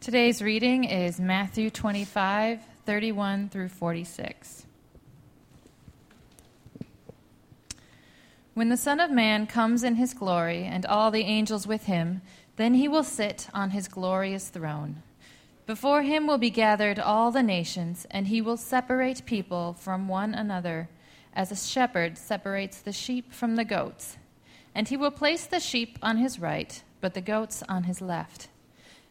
Today's reading is Matthew 25, 31 through 46. When the Son of Man comes in his glory and all the angels with him, then he will sit on his glorious throne. Before him will be gathered all the nations, and he will separate people from one another, as a shepherd separates the sheep from the goats. And he will place the sheep on his right, but the goats on his left.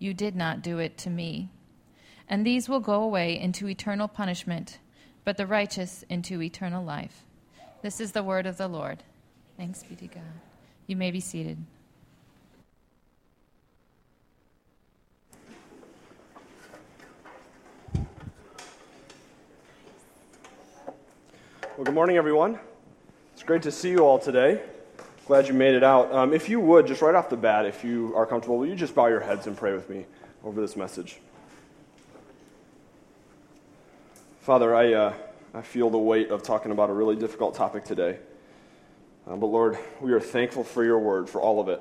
you did not do it to me. And these will go away into eternal punishment, but the righteous into eternal life. This is the word of the Lord. Thanks be to God. You may be seated. Well, good morning, everyone. It's great to see you all today. Glad you made it out. Um, if you would, just right off the bat, if you are comfortable, will you just bow your heads and pray with me over this message? Father, I, uh, I feel the weight of talking about a really difficult topic today. Uh, but Lord, we are thankful for your word, for all of it.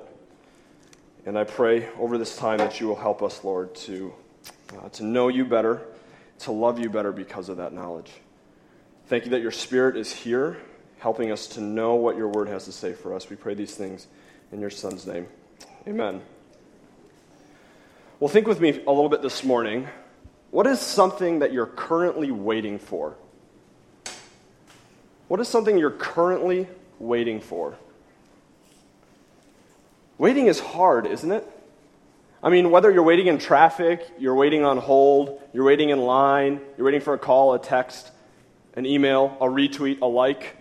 And I pray over this time that you will help us, Lord, to, uh, to know you better, to love you better because of that knowledge. Thank you that your spirit is here helping us to know what your word has to say for us. We pray these things in your son's name. Amen. Well, think with me a little bit this morning. What is something that you're currently waiting for? What is something you're currently waiting for? Waiting is hard, isn't it? I mean, whether you're waiting in traffic, you're waiting on hold, you're waiting in line, you're waiting for a call, a text, an email, a retweet, a like,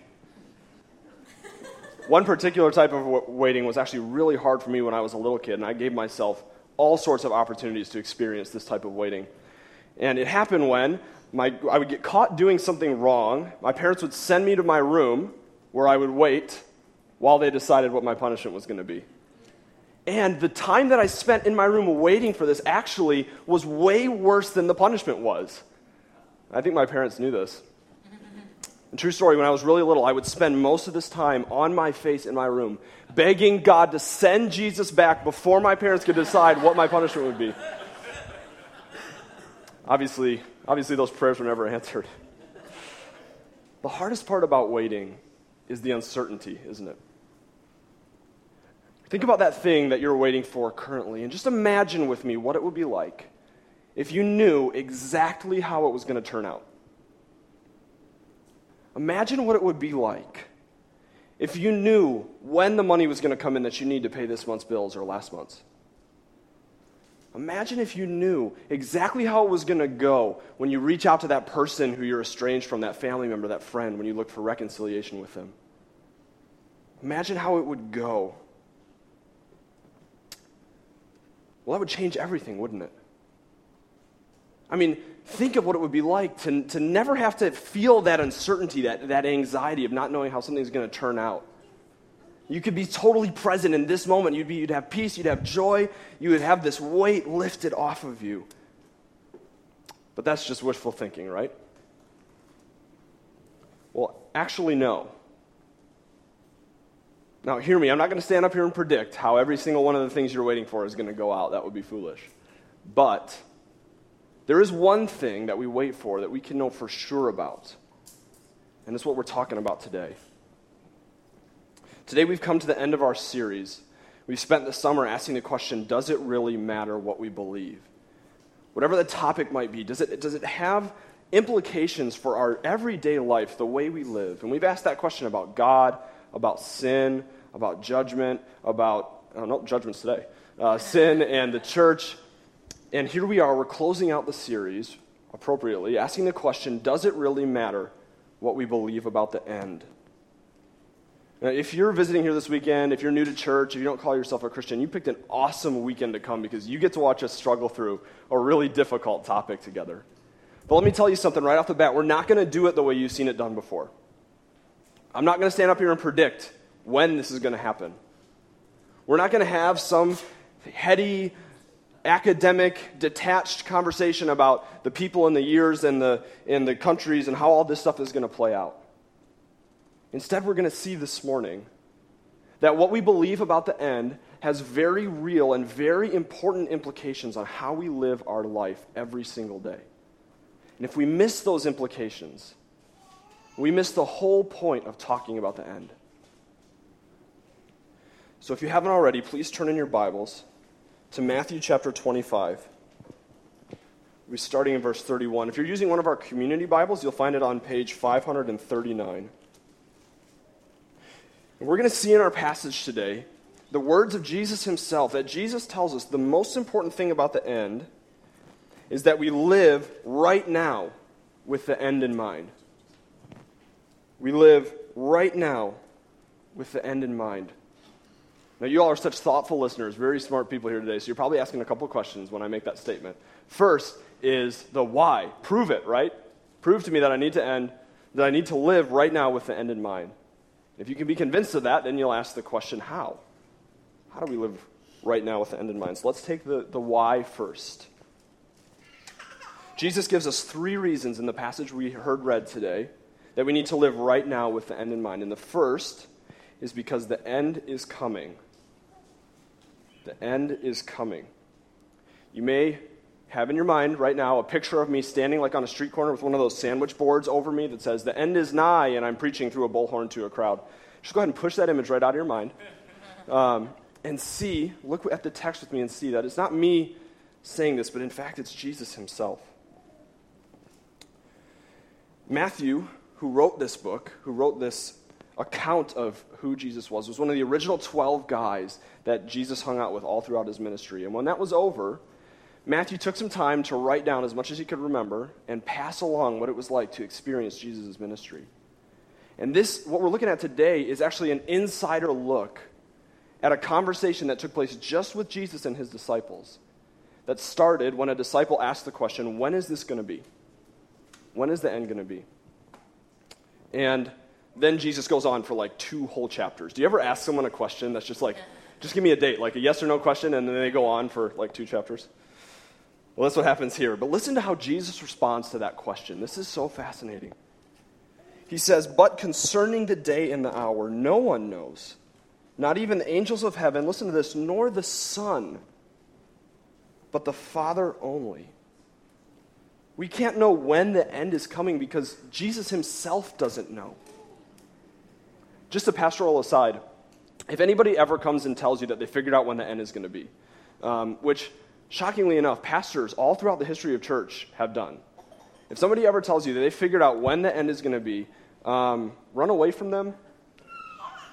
one particular type of waiting was actually really hard for me when I was a little kid, and I gave myself all sorts of opportunities to experience this type of waiting. And it happened when my, I would get caught doing something wrong. My parents would send me to my room where I would wait while they decided what my punishment was going to be. And the time that I spent in my room waiting for this actually was way worse than the punishment was. I think my parents knew this. And true story, when I was really little, I would spend most of this time on my face in my room, begging God to send Jesus back before my parents could decide what my punishment would be. obviously, obviously, those prayers were never answered. The hardest part about waiting is the uncertainty, isn't it? Think about that thing that you're waiting for currently, and just imagine with me what it would be like if you knew exactly how it was going to turn out. Imagine what it would be like if you knew when the money was going to come in that you need to pay this month's bills or last month's. Imagine if you knew exactly how it was going to go when you reach out to that person who you're estranged from, that family member, that friend, when you look for reconciliation with them. Imagine how it would go. Well, that would change everything, wouldn't it? I mean, think of what it would be like to, to never have to feel that uncertainty, that, that anxiety of not knowing how something's going to turn out. You could be totally present in this moment. You'd, be, you'd have peace, you'd have joy, you would have this weight lifted off of you. But that's just wishful thinking, right? Well, actually, no. Now, hear me, I'm not going to stand up here and predict how every single one of the things you're waiting for is going to go out. That would be foolish. But there is one thing that we wait for that we can know for sure about. And it's what we're talking about today. Today, we've come to the end of our series. We've spent the summer asking the question Does it really matter what we believe? Whatever the topic might be, does it, does it have implications for our everyday life, the way we live? And we've asked that question about God, about sin, about judgment, about, oh, no, judgments today, uh, sin and the church. And here we are, we're closing out the series appropriately, asking the question Does it really matter what we believe about the end? Now, if you're visiting here this weekend, if you're new to church, if you don't call yourself a Christian, you picked an awesome weekend to come because you get to watch us struggle through a really difficult topic together. But let me tell you something right off the bat. We're not going to do it the way you've seen it done before. I'm not going to stand up here and predict when this is going to happen. We're not going to have some heady, academic, detached conversation about the people and the years and the, and the countries and how all this stuff is going to play out. Instead, we're going to see this morning that what we believe about the end has very real and very important implications on how we live our life every single day. And if we miss those implications, we miss the whole point of talking about the end. So if you haven't already, please turn in your Bibles to Matthew chapter 25. We're starting in verse 31. If you're using one of our community Bibles, you'll find it on page 539. And we're going to see in our passage today the words of Jesus himself that Jesus tells us the most important thing about the end is that we live right now with the end in mind. We live right now with the end in mind. Now, you all are such thoughtful listeners, very smart people here today, so you're probably asking a couple questions when I make that statement. First is the why. Prove it, right? Prove to me that I need to end, that I need to live right now with the end in mind. If you can be convinced of that, then you'll ask the question, how? How do we live right now with the end in mind? So let's take the, the why first. Jesus gives us three reasons in the passage we heard read today that we need to live right now with the end in mind. And the first is because the end is coming. The end is coming. You may have in your mind right now a picture of me standing like on a street corner with one of those sandwich boards over me that says, The end is nigh, and I'm preaching through a bullhorn to a crowd. Just go ahead and push that image right out of your mind. Um, and see, look at the text with me and see that it's not me saying this, but in fact, it's Jesus himself. Matthew, who wrote this book, who wrote this account of who Jesus was, was one of the original 12 guys that Jesus hung out with all throughout his ministry. And when that was over, Matthew took some time to write down as much as he could remember and pass along what it was like to experience Jesus' ministry. And this, what we're looking at today, is actually an insider look at a conversation that took place just with Jesus and his disciples that started when a disciple asked the question, When is this going to be? When is the end going to be? And then Jesus goes on for like two whole chapters. Do you ever ask someone a question that's just like, just give me a date, like a yes or no question, and then they go on for like two chapters? Well, that's what happens here. But listen to how Jesus responds to that question. This is so fascinating. He says, But concerning the day and the hour, no one knows, not even the angels of heaven, listen to this, nor the Son, but the Father only. We can't know when the end is coming because Jesus himself doesn't know. Just a pastoral aside if anybody ever comes and tells you that they figured out when the end is going to be, um, which, shockingly enough, pastors all throughout the history of church have done. If somebody ever tells you that they figured out when the end is going to be, um, run away from them.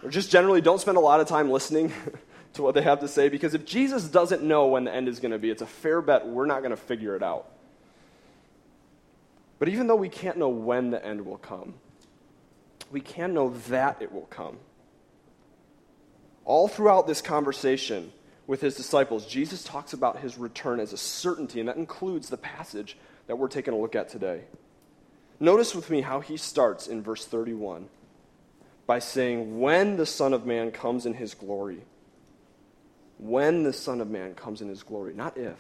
Or just generally don't spend a lot of time listening to what they have to say because if Jesus doesn't know when the end is going to be, it's a fair bet we're not going to figure it out. But even though we can't know when the end will come, we can know that it will come. All throughout this conversation with his disciples, Jesus talks about his return as a certainty, and that includes the passage that we're taking a look at today. Notice with me how he starts in verse 31 by saying, When the Son of Man comes in his glory. When the Son of Man comes in his glory, not if.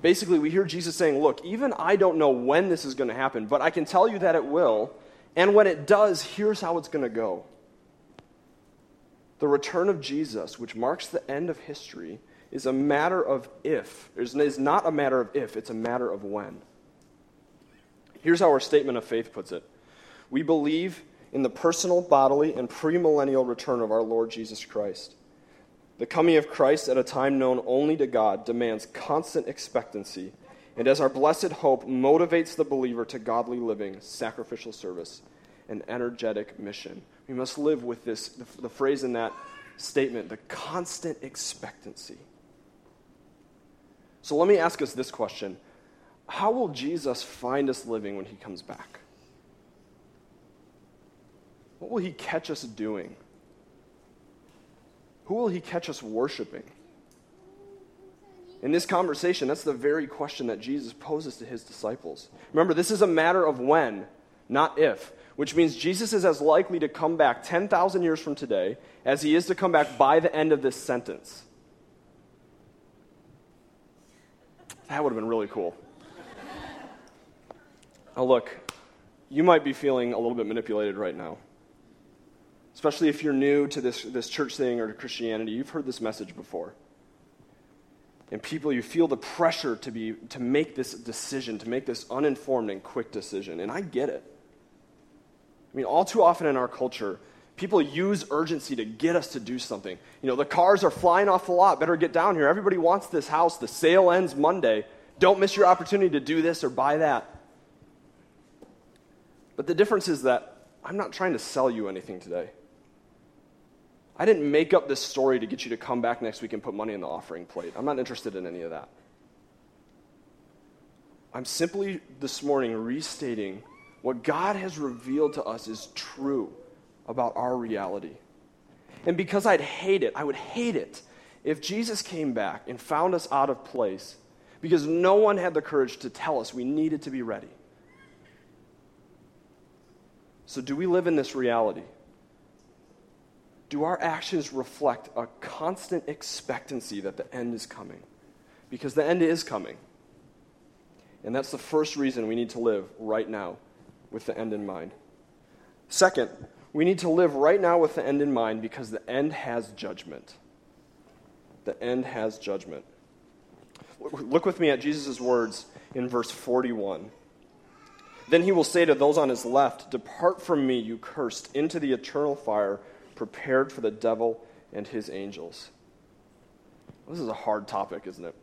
Basically, we hear Jesus saying, Look, even I don't know when this is going to happen, but I can tell you that it will. And when it does, here's how it's going to go. The return of Jesus, which marks the end of history, is a matter of if. It is not a matter of if, it's a matter of when. Here's how our statement of faith puts it We believe in the personal, bodily, and premillennial return of our Lord Jesus Christ. The coming of Christ at a time known only to God demands constant expectancy, and as our blessed hope motivates the believer to godly living, sacrificial service, and energetic mission. We must live with this, the, the phrase in that statement, the constant expectancy. So let me ask us this question How will Jesus find us living when he comes back? What will he catch us doing? Who will he catch us worshiping? In this conversation, that's the very question that Jesus poses to his disciples. Remember, this is a matter of when, not if, which means Jesus is as likely to come back 10,000 years from today as he is to come back by the end of this sentence. That would have been really cool. Now, look, you might be feeling a little bit manipulated right now especially if you're new to this, this church thing or to Christianity, you've heard this message before. And people, you feel the pressure to, be, to make this decision, to make this uninformed and quick decision. And I get it. I mean, all too often in our culture, people use urgency to get us to do something. You know, the cars are flying off the lot. Better get down here. Everybody wants this house. The sale ends Monday. Don't miss your opportunity to do this or buy that. But the difference is that I'm not trying to sell you anything today. I didn't make up this story to get you to come back next week and put money in the offering plate. I'm not interested in any of that. I'm simply this morning restating what God has revealed to us is true about our reality. And because I'd hate it, I would hate it if Jesus came back and found us out of place because no one had the courage to tell us we needed to be ready. So, do we live in this reality? Do our actions reflect a constant expectancy that the end is coming? Because the end is coming. And that's the first reason we need to live right now with the end in mind. Second, we need to live right now with the end in mind because the end has judgment. The end has judgment. Look with me at Jesus' words in verse 41. Then he will say to those on his left, Depart from me, you cursed, into the eternal fire prepared for the devil and his angels. This is a hard topic, isn't it?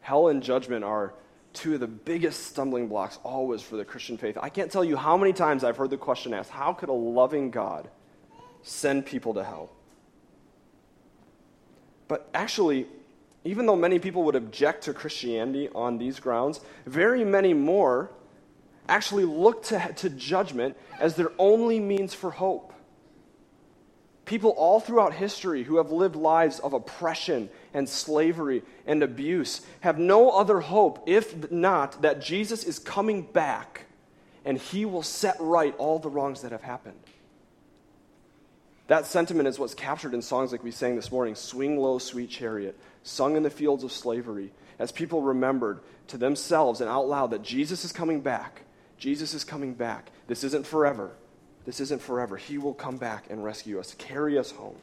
Hell and judgment are two of the biggest stumbling blocks always for the Christian faith. I can't tell you how many times I've heard the question asked how could a loving God send people to hell? But actually, even though many people would object to Christianity on these grounds, very many more actually look to, to judgment as their only means for hope. People all throughout history who have lived lives of oppression and slavery and abuse have no other hope, if not that Jesus is coming back and he will set right all the wrongs that have happened. That sentiment is what's captured in songs like we sang this morning Swing Low, Sweet Chariot, sung in the fields of slavery, as people remembered to themselves and out loud that Jesus is coming back. Jesus is coming back. This isn't forever. This isn't forever. He will come back and rescue us, carry us home.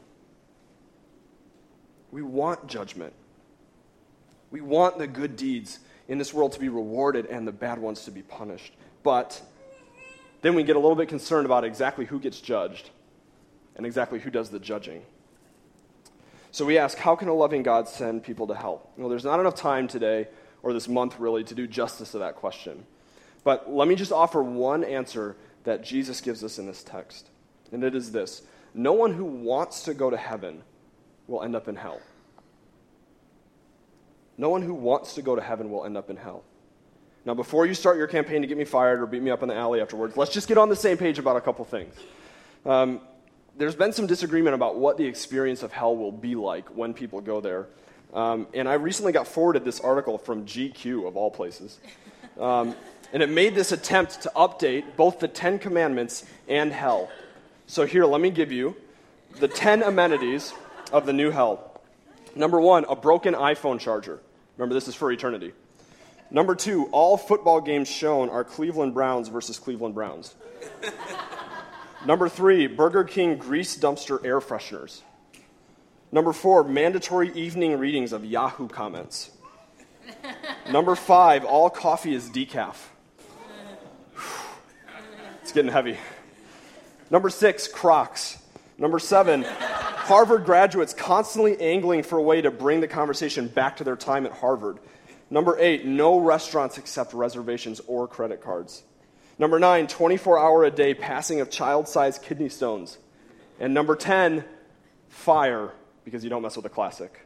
We want judgment. We want the good deeds in this world to be rewarded and the bad ones to be punished. But then we get a little bit concerned about exactly who gets judged and exactly who does the judging. So we ask, how can a loving God send people to hell? Well, there's not enough time today or this month really to do justice to that question. But let me just offer one answer that Jesus gives us in this text. And it is this No one who wants to go to heaven will end up in hell. No one who wants to go to heaven will end up in hell. Now, before you start your campaign to get me fired or beat me up in the alley afterwards, let's just get on the same page about a couple things. Um, there's been some disagreement about what the experience of hell will be like when people go there. Um, and I recently got forwarded this article from GQ, of all places. Um, and it made this attempt to update both the Ten Commandments and hell. So, here, let me give you the 10 amenities of the new hell. Number one, a broken iPhone charger. Remember, this is for eternity. Number two, all football games shown are Cleveland Browns versus Cleveland Browns. Number three, Burger King grease dumpster air fresheners. Number four, mandatory evening readings of Yahoo comments. Number five, all coffee is decaf. It's getting heavy. Number six, Crocs. Number seven, Harvard graduates constantly angling for a way to bring the conversation back to their time at Harvard. Number eight, no restaurants accept reservations or credit cards. Number nine, 24 hour a day passing of child sized kidney stones. And number 10, fire, because you don't mess with a classic.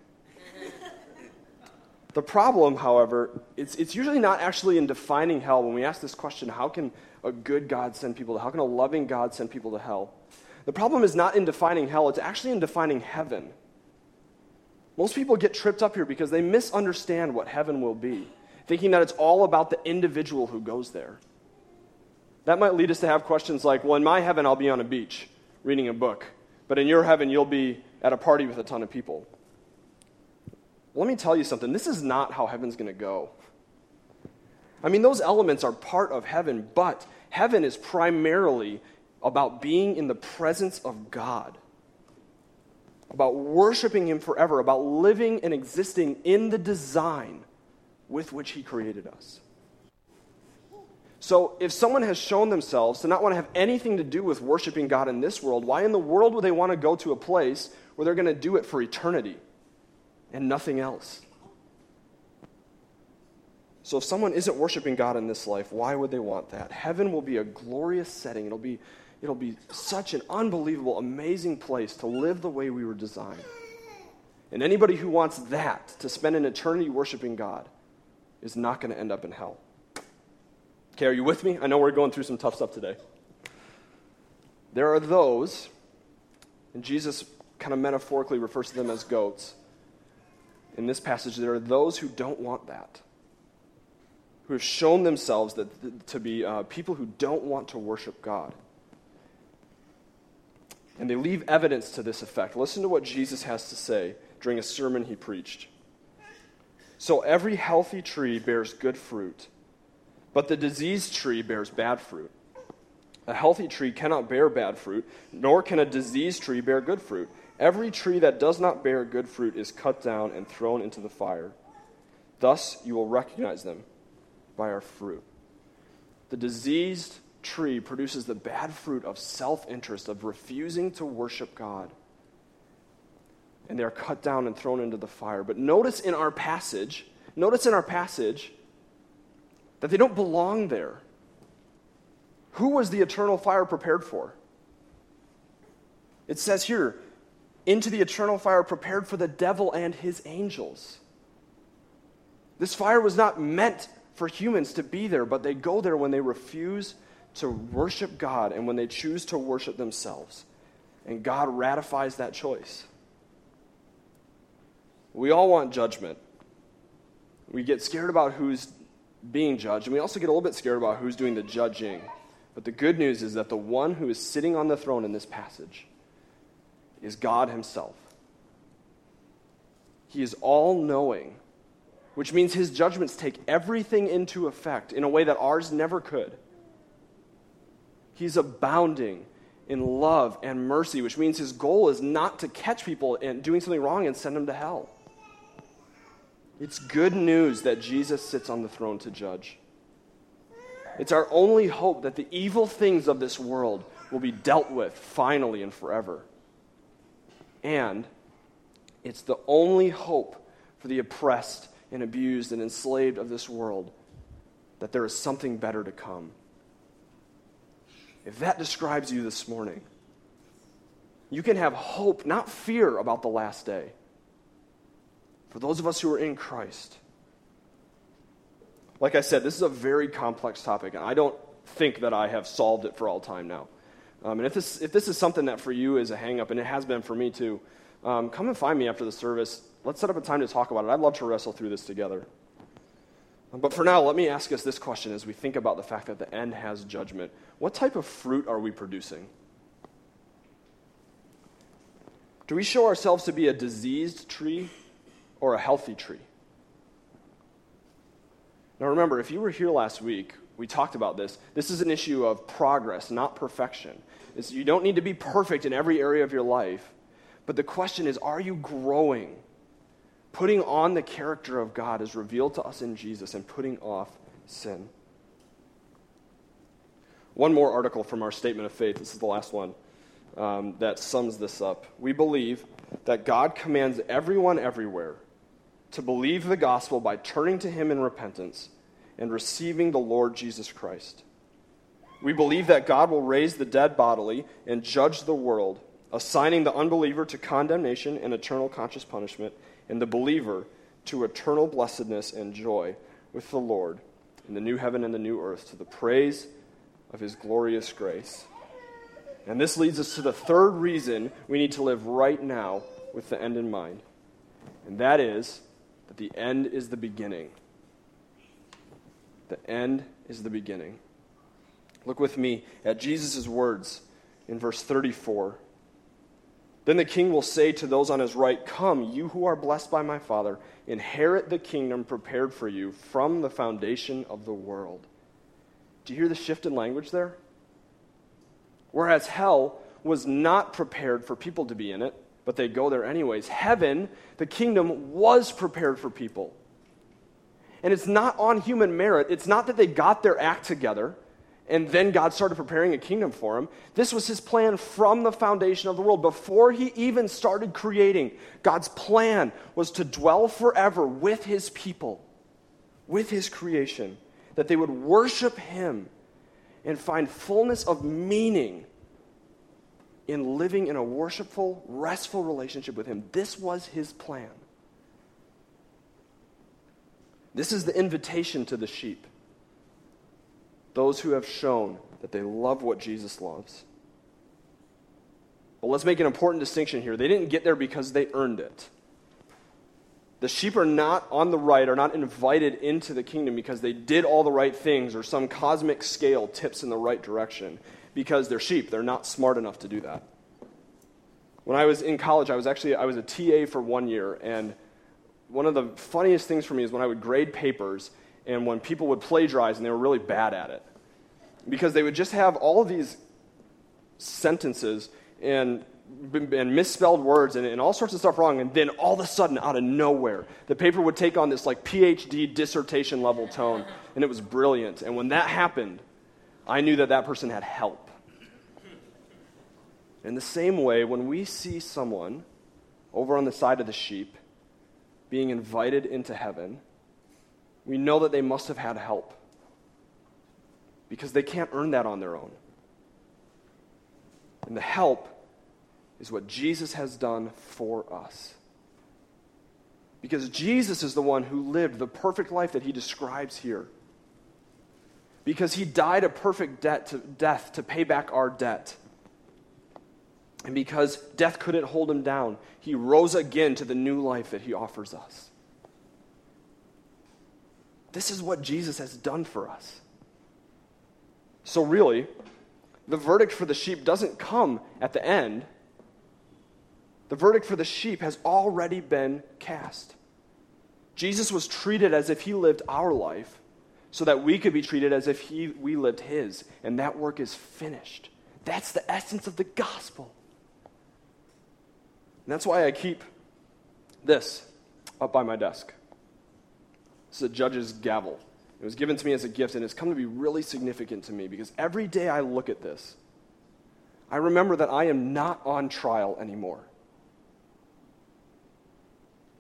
The problem, however, it's, it's usually not actually in defining hell when we ask this question how can a good God send people to hell? How can a loving God send people to hell? The problem is not in defining hell, it's actually in defining heaven. Most people get tripped up here because they misunderstand what heaven will be, thinking that it's all about the individual who goes there. That might lead us to have questions like, well, in my heaven, I'll be on a beach reading a book, but in your heaven, you'll be at a party with a ton of people. Let me tell you something this is not how heaven's going to go. I mean, those elements are part of heaven, but heaven is primarily about being in the presence of God about worshiping Him forever, about living and existing in the design with which He created us. So, if someone has shown themselves to not want to have anything to do with worshiping God in this world, why in the world would they want to go to a place where they're going to do it for eternity and nothing else? So, if someone isn't worshiping God in this life, why would they want that? Heaven will be a glorious setting. It'll be It'll be such an unbelievable, amazing place to live the way we were designed. And anybody who wants that, to spend an eternity worshiping God, is not going to end up in hell. Okay, are you with me? I know we're going through some tough stuff today. There are those, and Jesus kind of metaphorically refers to them as goats. In this passage, there are those who don't want that, who have shown themselves that, to be uh, people who don't want to worship God. And they leave evidence to this effect. Listen to what Jesus has to say during a sermon he preached. So every healthy tree bears good fruit, but the diseased tree bears bad fruit. A healthy tree cannot bear bad fruit, nor can a diseased tree bear good fruit. Every tree that does not bear good fruit is cut down and thrown into the fire. Thus you will recognize them by our fruit. The diseased tree produces the bad fruit of self interest, of refusing to worship God. And they're cut down and thrown into the fire. But notice in our passage, notice in our passage that they don't belong there. Who was the eternal fire prepared for? It says here, into the eternal fire prepared for the devil and his angels. This fire was not meant for humans to be there, but they go there when they refuse to worship God and when they choose to worship themselves. And God ratifies that choice. We all want judgment. We get scared about who's being judged, and we also get a little bit scared about who's doing the judging. But the good news is that the one who is sitting on the throne in this passage is God Himself. He is all knowing, which means His judgments take everything into effect in a way that ours never could. He's abounding in love and mercy, which means his goal is not to catch people and doing something wrong and send them to hell. It's good news that Jesus sits on the throne to judge. It's our only hope that the evil things of this world will be dealt with finally and forever. And it's the only hope for the oppressed and abused and enslaved of this world that there is something better to come. If that describes you this morning, you can have hope, not fear, about the last day. For those of us who are in Christ, like I said, this is a very complex topic, and I don't think that I have solved it for all time now. Um, and if this, if this is something that for you is a hangup, and it has been for me too, um, come and find me after the service. Let's set up a time to talk about it. I'd love to wrestle through this together. But for now, let me ask us this question as we think about the fact that the end has judgment. What type of fruit are we producing? Do we show ourselves to be a diseased tree or a healthy tree? Now, remember, if you were here last week, we talked about this. This is an issue of progress, not perfection. It's, you don't need to be perfect in every area of your life, but the question is are you growing? Putting on the character of God as revealed to us in Jesus and putting off sin. One more article from our statement of faith. This is the last one um, that sums this up. We believe that God commands everyone everywhere to believe the gospel by turning to Him in repentance and receiving the Lord Jesus Christ. We believe that God will raise the dead bodily and judge the world, assigning the unbeliever to condemnation and eternal conscious punishment, and the believer to eternal blessedness and joy with the Lord in the new heaven and the new earth, to the praise of His glorious grace. And this leads us to the third reason we need to live right now with the end in mind, and that is that the end is the beginning. The end is the beginning. Look with me at Jesus' words in verse 34. Then the king will say to those on his right, Come, you who are blessed by my Father, inherit the kingdom prepared for you from the foundation of the world. Do you hear the shift in language there? Whereas hell was not prepared for people to be in it, but they go there anyways. Heaven, the kingdom, was prepared for people. And it's not on human merit. It's not that they got their act together and then God started preparing a kingdom for him. This was his plan from the foundation of the world. Before he even started creating, God's plan was to dwell forever with his people, with his creation, that they would worship him and find fullness of meaning in living in a worshipful, restful relationship with Him. This was His plan. This is the invitation to the sheep those who have shown that they love what Jesus loves. But let's make an important distinction here. They didn't get there because they earned it. The sheep are not on the right, are not invited into the kingdom because they did all the right things or some cosmic scale tips in the right direction because they're sheep. They're not smart enough to do that. When I was in college, I was actually I was a TA for one year, and one of the funniest things for me is when I would grade papers and when people would plagiarize and they were really bad at it. Because they would just have all of these sentences and, and misspelled words and, and all sorts of stuff wrong, and then all of a sudden, out of nowhere, the paper would take on this like PhD dissertation level tone, and it was brilliant. And when that happened, I knew that that person had help. In the same way, when we see someone over on the side of the sheep being invited into heaven, we know that they must have had help because they can't earn that on their own. And the help is what Jesus has done for us. Because Jesus is the one who lived the perfect life that he describes here because he died a perfect debt to, death to pay back our debt. And because death couldn't hold him down, he rose again to the new life that he offers us. This is what Jesus has done for us. So, really, the verdict for the sheep doesn't come at the end. The verdict for the sheep has already been cast. Jesus was treated as if he lived our life so that we could be treated as if he, we lived his, and that work is finished. That's the essence of the gospel. And that's why I keep this up by my desk. It's a judge's gavel. It was given to me as a gift, and it's come to be really significant to me because every day I look at this, I remember that I am not on trial anymore.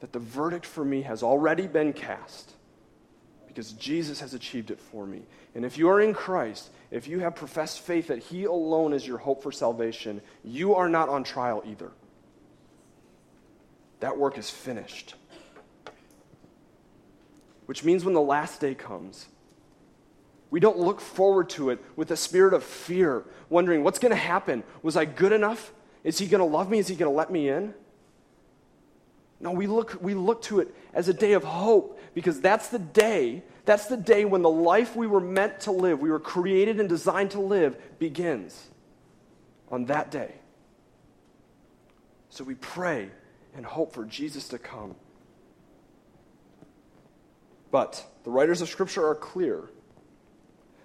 That the verdict for me has already been cast because Jesus has achieved it for me. And if you are in Christ, if you have professed faith that He alone is your hope for salvation, you are not on trial either. That work is finished. Which means when the last day comes, we don't look forward to it with a spirit of fear, wondering, what's going to happen? Was I good enough? Is he going to love me? Is he going to let me in? No, we look, we look to it as a day of hope because that's the day, that's the day when the life we were meant to live, we were created and designed to live, begins on that day. So we pray and hope for Jesus to come. But the writers of Scripture are clear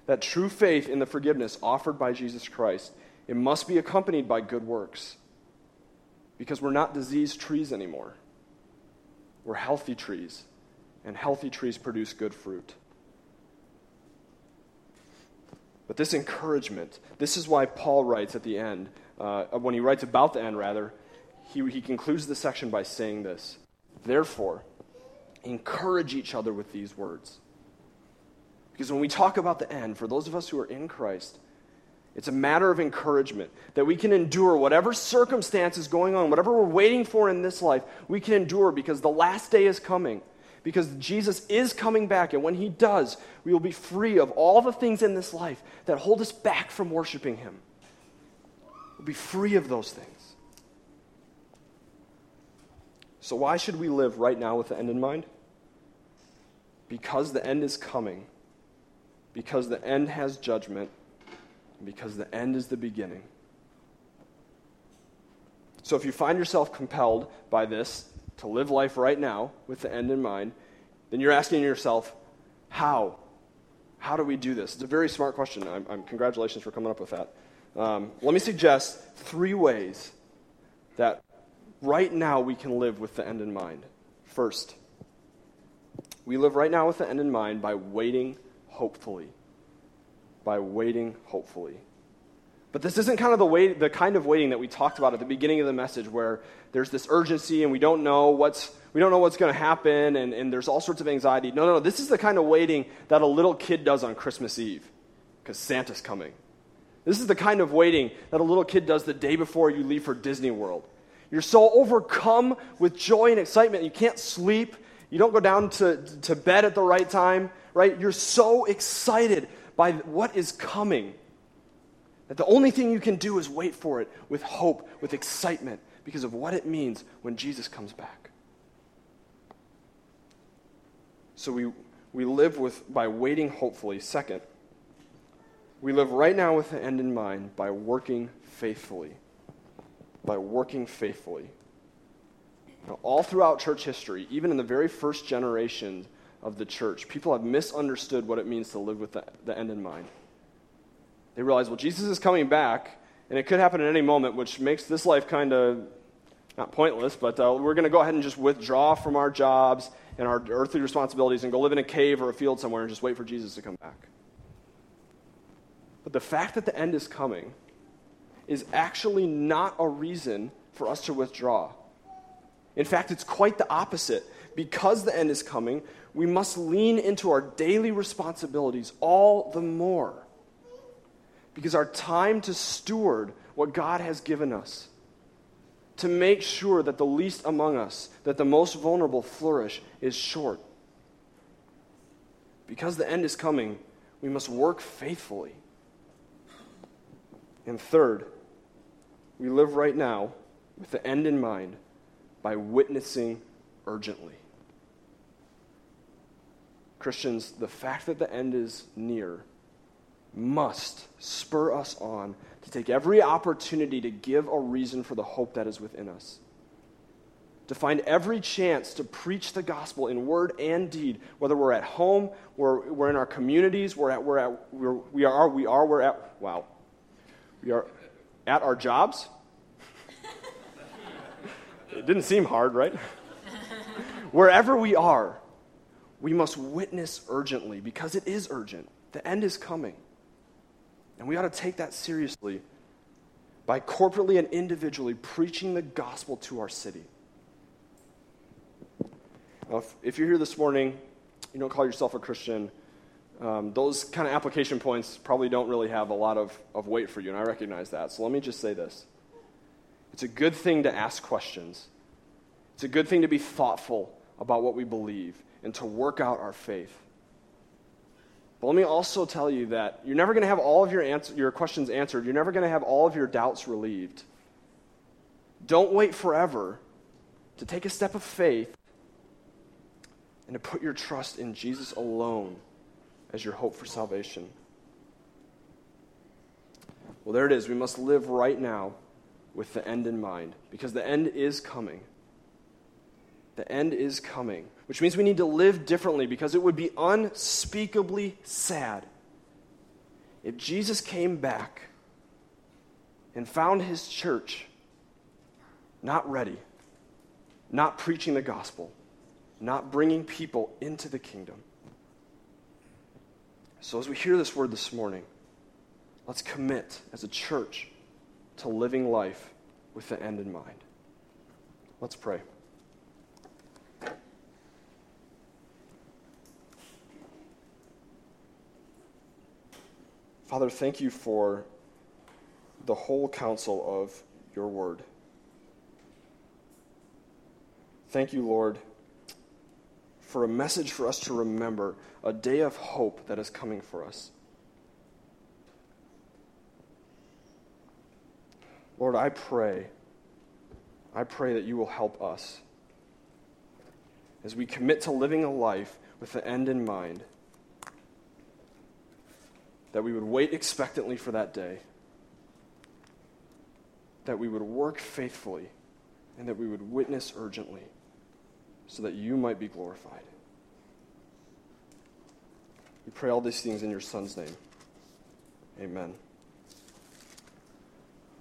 that true faith in the forgiveness offered by Jesus Christ, it must be accompanied by good works. Because we're not diseased trees anymore. We're healthy trees, and healthy trees produce good fruit. But this encouragement, this is why Paul writes at the end, uh, when he writes about the end, rather, he, he concludes the section by saying this Therefore, encourage each other with these words. Because when we talk about the end, for those of us who are in Christ, it's a matter of encouragement that we can endure whatever circumstance is going on, whatever we're waiting for in this life, we can endure because the last day is coming. Because Jesus is coming back, and when he does, we will be free of all the things in this life that hold us back from worshiping him. We'll be free of those things. So, why should we live right now with the end in mind? Because the end is coming, because the end has judgment, because the end is the beginning. So, if you find yourself compelled by this to live life right now with the end in mind, then you're asking yourself, how? How do we do this? It's a very smart question. I'm, I'm, congratulations for coming up with that. Um, let me suggest three ways that right now we can live with the end in mind. First, we live right now with the end in mind by waiting hopefully. By waiting hopefully. But this isn't kind of the, way, the kind of waiting that we talked about at the beginning of the message where there's this urgency and we don't know what's, we don't know what's going to happen and, and there's all sorts of anxiety. No, no, no. This is the kind of waiting that a little kid does on Christmas Eve because Santa's coming. This is the kind of waiting that a little kid does the day before you leave for Disney World you're so overcome with joy and excitement, you can't sleep. You don't go down to, to bed at the right time, right? You're so excited by what is coming that the only thing you can do is wait for it with hope, with excitement, because of what it means when Jesus comes back. So we, we live with, by waiting hopefully. Second, we live right now with the end in mind by working faithfully by working faithfully. Now, all throughout church history, even in the very first generation of the church, people have misunderstood what it means to live with the, the end in mind. They realize, well, Jesus is coming back, and it could happen at any moment, which makes this life kind of not pointless, but uh, we're going to go ahead and just withdraw from our jobs and our earthly responsibilities and go live in a cave or a field somewhere and just wait for Jesus to come back. But the fact that the end is coming is actually not a reason for us to withdraw. In fact, it's quite the opposite. Because the end is coming, we must lean into our daily responsibilities all the more. Because our time to steward what God has given us, to make sure that the least among us, that the most vulnerable flourish, is short. Because the end is coming, we must work faithfully. And third, we live right now with the end in mind by witnessing urgently. Christians, the fact that the end is near must spur us on to take every opportunity to give a reason for the hope that is within us. To find every chance to preach the gospel in word and deed, whether we're at home, we're, we're in our communities, we're at, we're at, we're, we are, we are, we're at, wow. We are at our jobs. it didn't seem hard, right? Wherever we are, we must witness urgently because it is urgent. The end is coming. And we ought to take that seriously by corporately and individually preaching the gospel to our city. Now, if, if you're here this morning, you don't call yourself a Christian, um, those kind of application points probably don't really have a lot of, of weight for you, and I recognize that. So let me just say this it's a good thing to ask questions, it's a good thing to be thoughtful about what we believe and to work out our faith. But let me also tell you that you're never going to have all of your, answer, your questions answered. You're never going to have all of your doubts relieved. Don't wait forever to take a step of faith and to put your trust in Jesus alone as your hope for salvation. Well, there it is. We must live right now with the end in mind because the end is coming. The end is coming, which means we need to live differently because it would be unspeakably sad if Jesus came back and found his church not ready, not preaching the gospel, not bringing people into the kingdom. So, as we hear this word this morning, let's commit as a church to living life with the end in mind. Let's pray. Father, thank you for the whole counsel of your word. Thank you, Lord, for a message for us to remember, a day of hope that is coming for us. Lord, I pray, I pray that you will help us as we commit to living a life with the end in mind that we would wait expectantly for that day, that we would work faithfully, and that we would witness urgently so that you might be glorified. We pray all these things in your Son's name. Amen.